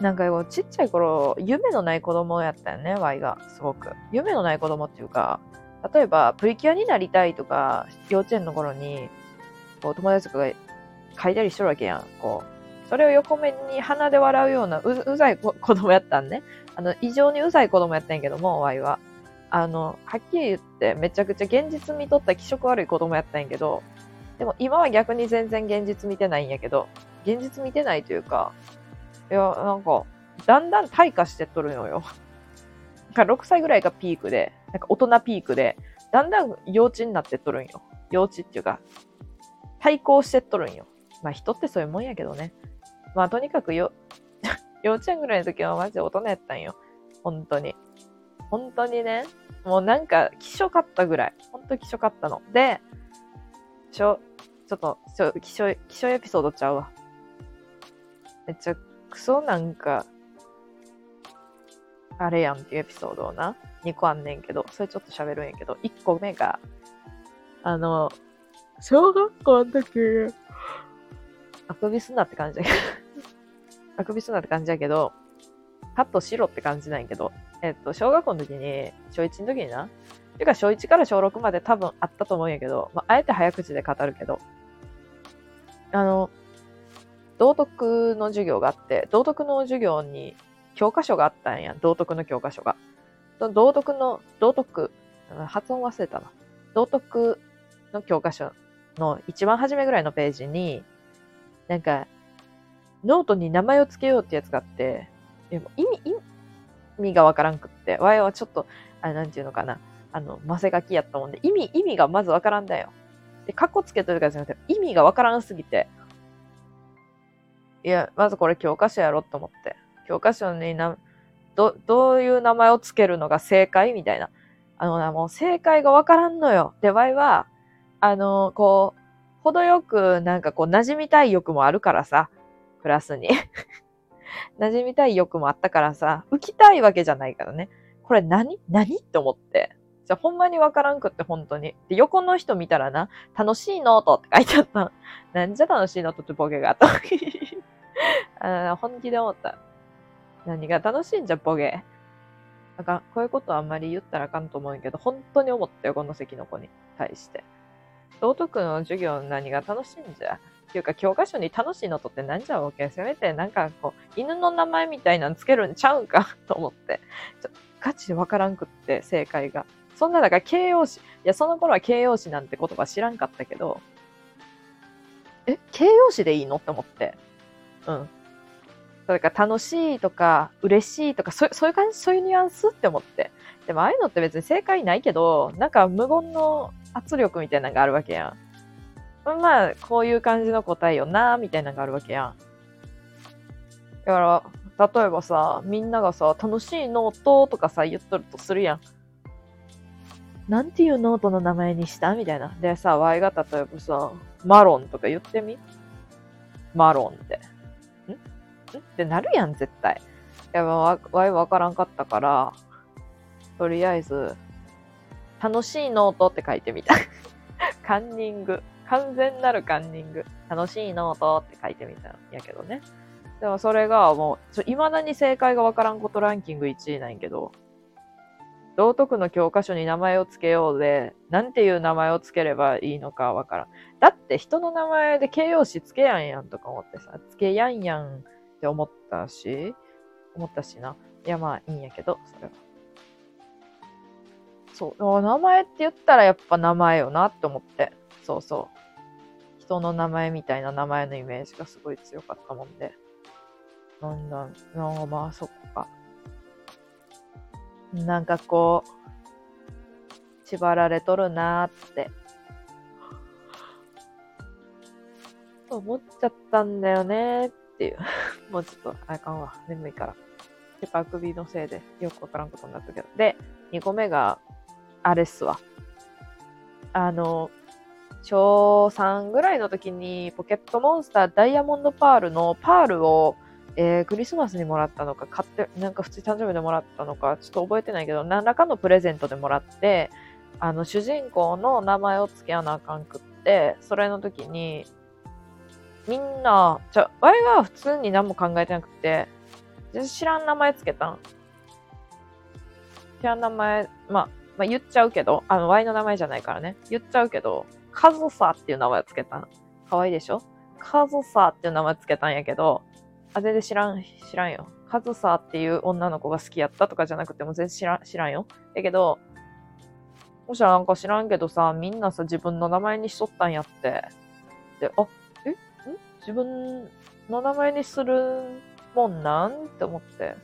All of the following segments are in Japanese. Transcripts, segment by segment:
なんかこうちっちゃい頃、夢のない子供やったよね、ワイが。すごく。夢のない子供っていうか、例えばプリキュアになりたいとか、幼稚園の頃に、こう友達とかが書いたりしとるわけやん。こう。それを横目に鼻で笑うようなううざい子供やったんね。あの、異常にうざい子供やったんやけども、ワイは。あの、はっきり言ってめちゃくちゃ現実見とった気色悪い子供やったんやけど、でも今は逆に全然現実見てないんやけど、現実見てないというか、いや、なんか、だんだん退化してっとるのよ。なんか6歳ぐらいがピークで、なんか大人ピークで、だんだん幼稚になってっとるんよ。幼稚っていうか、対抗してっとるんよ。まあ人ってそういうもんやけどね。まあとにかくよ、幼稚園ぐらいの時はマジで大人やったんよ。本当に。本当にね。もうなんか、気象かったぐらい。本当気象かったの。で、しょ、ちょっと、ちょ、気象、気象エピソードちゃうわ。めっちゃクソなんか、あれやんっていうエピソードをな、2個あんねんけど、それちょっと喋るんやけど、1個目が、あの、小学校の時、あくびすんなって感じだけど、あくびすんなって感じだけど、パッとしろって感じなんやけど、えっと、小学校の時に、小1の時にな、てか小1から小6まで多分あったと思うんやけど、まあ、あえて早口で語るけど、あの、道徳の授業があって、道徳の授業に教科書があったんや。道徳の教科書が。その道徳の、道徳、発音忘れたな。道徳の教科書の一番初めぐらいのページに、なんか、ノートに名前を付けようってやつがあって、でも意味、意味がわからんくって、わいはちょっと、あなんていうのかな、あの、マセガキやったもんで、意味、意味がまずわからんだよ。で、カッコつけてるからじゃなくて、意味がわからんすぎて、いや、まずこれ教科書やろと思って。教科書にな、ど、どういう名前をつけるのが正解みたいな。あのな、もう正解がわからんのよ。で、ワイは、あの、こう、程よくなんかこう、馴染みたい欲もあるからさ、クラスに。馴染みたい欲もあったからさ、浮きたいわけじゃないからね。これ何？何？って思って。じゃほんまにわからんくって、本当に。で、横の人見たらな、楽しいノートって書いてあった。なんじゃ楽しいノートってボケが あった。あ本気で思った。何が楽しいんじゃ、ボケ？なんか、こういうことあんまり言ったらあかんと思うけど、本当に思ったよ、この席の子に対して。道徳の授業何が楽しいんじゃ？ていうか、教科書に楽しいのとって何じゃわけせめて、なんかこう、犬の名前みたいなのつけるんちゃうんか？と思って。ちょガチでわからんくって、正解が。そんな、だから形容詞。いや、その頃は形容詞なんて言葉知らんかったけど、え、形容詞でいいの？って思って。うん。それから楽しいとか、嬉しいとか、そそういう感じ、そういうニュアンス？って思って。でもああいうのって別に正解ないけど、なんか無言の圧力みたいなのがあるわけやん。まあ、こういう感じの答えよな、みたいなのがあるわけやん。だから、例えばさ、みんながさ、楽しいノートとかさ、言っとるとするやん。なんていうノートの名前にした？みたいな。でさ、ワイが例えばさ、マロンとか言ってみ？マロンって。ん？ん？ってなるやん、絶対。いや、わ、わわからんかったから、とりあえず、楽しいノートって書いてみた。カンニング。完全なるカンニング。楽しいノートって書いてみたんやけどね。でもそれがもう、いまだに正解がわからんことランキング1位なんやけど、道徳の教科書に名前を付けようで、なんていう名前を付ければいいのかわからん。だって人の名前で形容詞付けやんやんとか思ってさ、付けやんやんって思ったし、思ったしな。いや、まあいいんやけど、それは。そう。名前って言ったらやっぱ名前よなって思って。そうそう。人の名前みたいな名前のイメージがすごい強かったもんで。なんだ、なんかまあそっか。なんかこう、縛られとるなーって。思っちゃったんだよねっていう。もうちょっと、あかんわ。眠いから。やっぱあくびのせいでよくわからんことになったけど。で、2個目が、あれっすわ。あの、小3ぐらいの時にポケットモンスターダイヤモンドパールのパールを、えー、クリスマスにもらったのか、買って、なんか普通に誕生日でもらったのか、ちょっと覚えてないけど、何らかのプレゼントでもらって、あの、主人公の名前を付けやなあかんくって、それの時に、みんな、じゃ、ワイが普通に何も考えてなくて、知らん名前つけたん。知らん名前、まあ、まあ言っちゃうけど、あの、ワイの名前じゃないからね。言っちゃうけど、カズサっていう名前をつけたん。かわいいでしょ？カズサっていう名前つけたんやけど、あ、全然知らん、知らんよ。カズサっていう女の子が好きやったとかじゃなくても全然知らん、知らんよ。だけど、もしらなんか知らんけどさ、みんなさ、自分の名前にしとったんやって。で、あ、え？ん？自分の名前にするもんなん？って思って。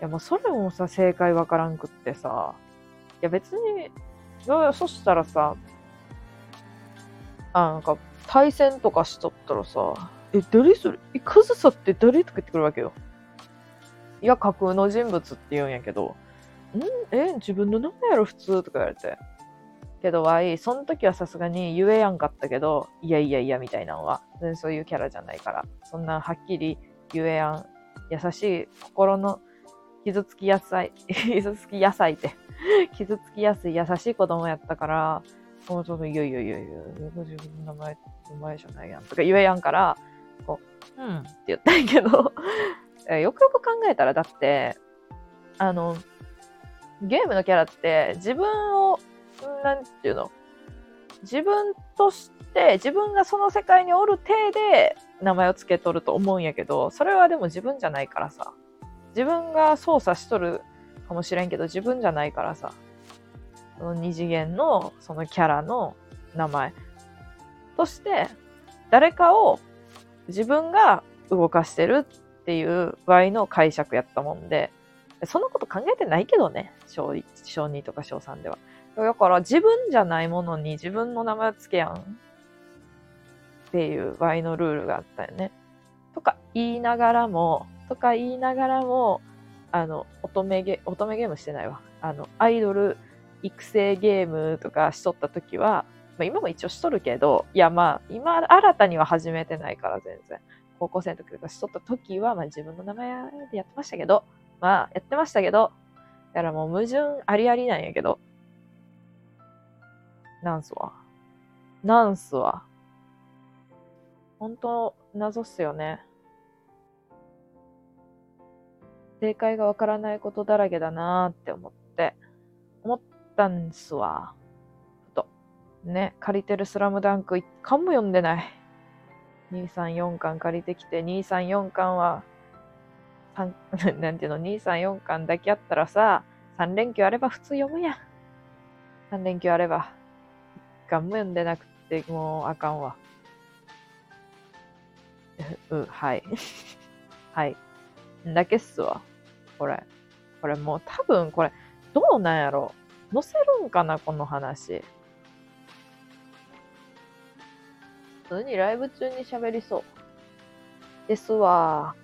いや、もうそれもさ、正解わからんくってさ。いや、別に、そしたらさ、あ、なんか、対戦とかしとったらさ、え、誰それえ、カズサって誰とか言ってくるわけよ。いや、架空の人物って言うんやけど、ん？え、自分の名前やろ、普通とか言われて。けど、わい、その時はさすがに言えやんかったけど、いやいやいや、みたいなのは、全然そういうキャラじゃないから、そんなはっきり言えやん、優しい心の傷つき野菜、傷つき野菜って、傷つきやすい優しい子供やったから、もうちょっと、いやいやいやいや、自分の名前、お前じゃないやんとか言えやんから、こう、うんって言ったんやけど、よくよく考えたら、だって、あの、ゲームのキャラって自分を、なんていうの、自分として、自分がその世界におる体で名前を付けとると思うんやけど、それはでも自分じゃないからさ。自分が操作しとるかもしれんけど、自分じゃないからさ。その二次元のそのキャラの名前として、誰かを自分が動かしてるっていう場合の解釈やったもんで、そんなこと考えてないけどね、小1、小2とか小3では。だから自分じゃないものに自分の名前を付けやんっていう場合のルールがあったよね。とか言いながらも、とか言いながらも、あの、乙女ゲ、乙女ゲームしてないわ。あの、アイドル育成ゲームとかしとった時は、まあ今も一応しとるけど、いやまあ、今新たには始めてないから全然。高校生の時とかしとった時は、まあ自分の名前でやってましたけど、まあやってましたけど、だからもう矛盾ありありなんやけど、なんすわ。なんすわ。本当謎っすよね。正解がわからないことだらけだなーって思って、思ったんすわ。と。ね、借りてるスラムダンク一巻も読んでない。234巻借りてきて、234巻は、三 なんていうの、234巻だけあったらさ、3連休あれば普通読むやん。3連休あれば。一巻も読んでなくて、もうあかんわ。う、うはい。はい。だけっすわ。これ。これもう多分これ、どうなんやろ載せるんかな、この話。普通にライブ中に喋りそう。ですわ。